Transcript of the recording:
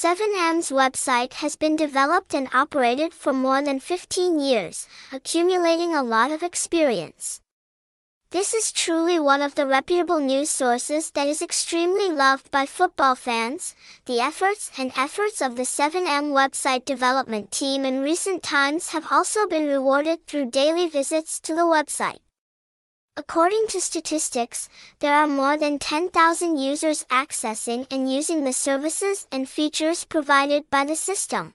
7M's website has been developed and operated for more than 15 years, accumulating a lot of experience. This is truly one of the reputable news sources that is extremely loved by football fans. The efforts and efforts of the 7M website development team in recent times have also been rewarded through daily visits to the website. According to statistics, there are more than 10,000 users accessing and using the services and features provided by the system.